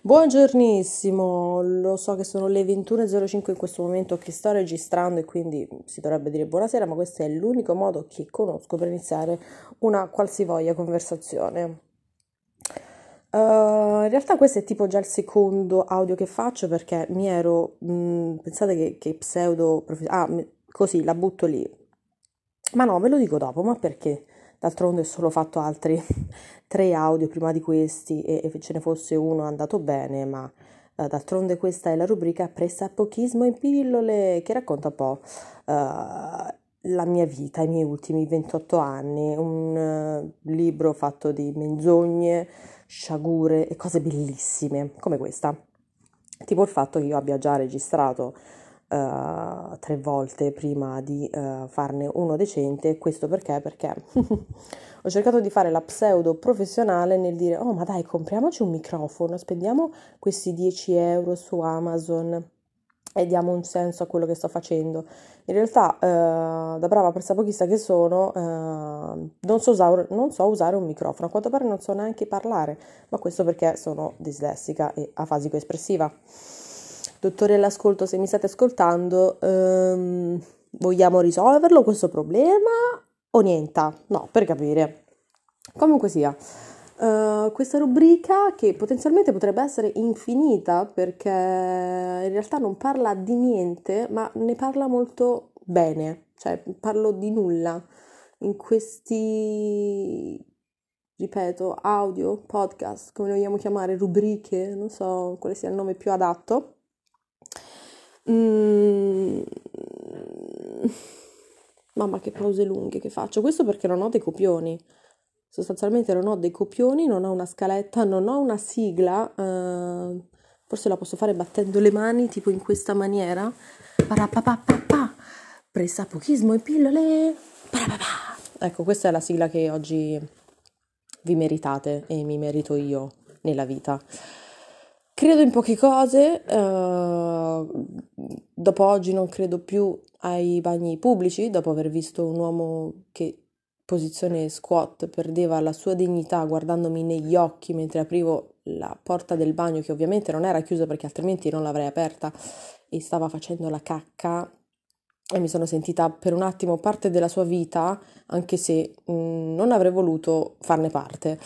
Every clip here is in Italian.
Buongiornissimo, lo so che sono le 21.05 in questo momento che sto registrando e quindi si dovrebbe dire buonasera, ma questo è l'unico modo che conosco per iniziare una qualsivoglia conversazione. Uh, in realtà questo è tipo già il secondo audio che faccio perché mi ero, mh, mm, pensate che, che pseudo, ah, così la butto lì, ma no, ve lo dico dopo, ma perché? D'altronde ho solo fatto altri tre audio prima di questi e, e ce ne fosse uno andato bene, ma uh, d'altronde questa è la rubrica Pressapochismo in pillole che racconta un po' uh, la mia vita, i miei ultimi 28 anni, un uh, libro fatto di menzogne, sciagure e cose bellissime come questa. Tipo il fatto che io abbia già registrato uh, tre volte prima di uh, farne uno decente. Questo perché? Perché ho cercato di fare la pseudo professionale nel dire oh ma dai compriamoci un microfono, spendiamo questi 10 euro su Amazon e diamo un senso a quello che sto facendo. In realtà, eh, da brava pressapochista che sono, eh, non, so usare, non, so usare, un microfono, a quanto pare non so neanche parlare, ma questo perché sono dislessica e afasico-espressiva. Dottore all'ascolto, se mi state ascoltando, ehm, vogliamo risolverlo questo problema o niente? No, per capire. Comunque sia, uh, questa rubrica che potenzialmente potrebbe essere infinita perché in realtà non parla di niente, ma ne parla molto bene, cioè parlo di nulla in questi ripeto, audio, podcast, come vogliamo chiamare, rubriche, non so quale sia il nome più adatto. Mm. Mamma che pause lunghe che faccio. Questo perché non ho dei copioni. Sostanzialmente non ho dei copioni, non ho una scaletta, non ho una sigla. Uh, forse la posso fare battendo le mani, tipo in questa maniera. Parapapapapa. Pressapochismo e pillole. Parapapa. Ecco, questa è la sigla che oggi vi meritate e mi merito io nella vita. Credo in poche cose, uh, dopo oggi non credo più ai bagni pubblici, dopo aver visto un uomo che posizione squat perdeva la sua dignità guardandomi negli occhi mentre aprivo la porta del bagno che ovviamente non era chiusa perché altrimenti non l'avrei aperta e stava facendo la cacca e mi sono sentita per un attimo parte della sua vita anche se mh, mm, non avrei voluto farne parte.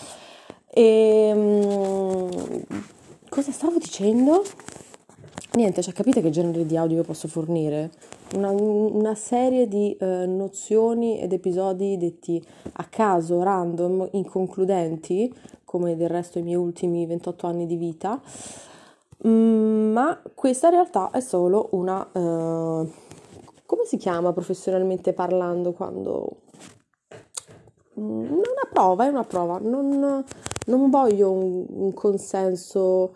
E, mh, Cosa stavo dicendo? Niente, cioè capite che genere di audio io posso fornire? Una, una serie di eh, nozioni ed episodi detti a caso, random, inconcludenti, come del resto i miei ultimi 28 anni di vita, mm, ma questa in realtà è solo una... Uh, come si chiama professionalmente parlando quando... Mm, una prova, è una prova, non non voglio un, un consenso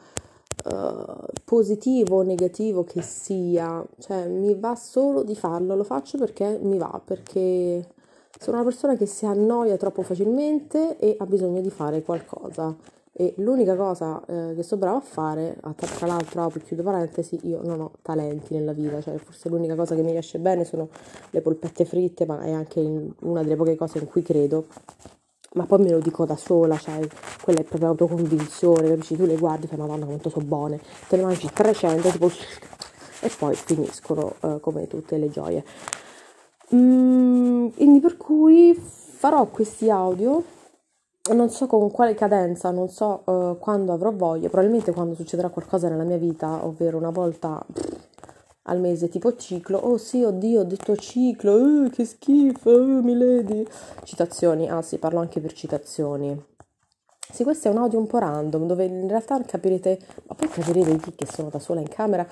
uh, positivo o negativo che sia, cioè mi va solo di farlo, lo faccio perché mi va, perché sono una persona che si annoia troppo facilmente e ha bisogno di fare qualcosa. E l'unica cosa eh, che sto brava a fare, tra l'altro apro chiudo parentesi, io non ho talenti nella vita, cioè forse l'unica cosa che mi riesce bene sono le polpette fritte, ma è anche una delle poche cose in cui credo ma poi me lo dico da sola, cioè, quella è proprio autoconvinzione, capisci? Tu le guardi e fai, madonna quanto sono buone, te ne mangi 300, tipo, e poi finiscono uh, come tutte le gioie. Mm, quindi per cui farò questi audio, non so con quale cadenza, non so uh, quando avrò voglia, probabilmente quando succederà qualcosa nella mia vita, ovvero una volta... Pff, al mese, tipo ciclo. Oh sì, oddio, ho detto ciclo, uh, che schifo, uh, milady. Citazioni, ah sì, parlo anche per citazioni. Sì, questo è un audio un po' random, dove in realtà capirete, ma poi capirete chi che sono da sola in camera,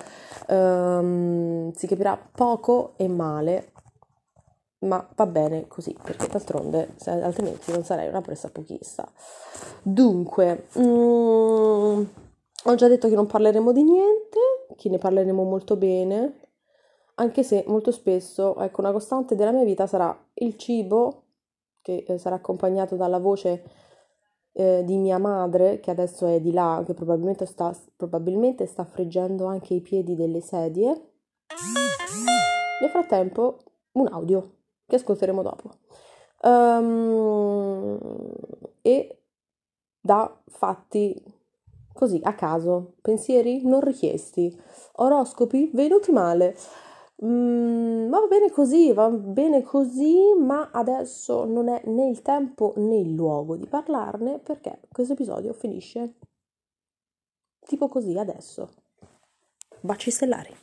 um, si capirà poco e male, ma va bene così, perché d'altronde altrimenti non sarei una pressapochista. Dunque, um, ho già detto che non parleremo di niente, che ne parleremo molto bene, anche se molto spesso, ecco, una costante della mia vita sarà il cibo, che eh, sarà accompagnato dalla voce eh, di mia madre, che adesso è di là, che probabilmente sta, probabilmente sta friggendo anche i piedi delle sedie. Nel frattempo, un audio che ascolteremo dopo. Um, e da fatti così a caso, pensieri non richiesti, oroscopi venuti male. Mm, va bene così, va bene così, ma adesso non è né il tempo né il luogo di parlarne perché questo episodio finisce tipo così adesso. Baci stellari.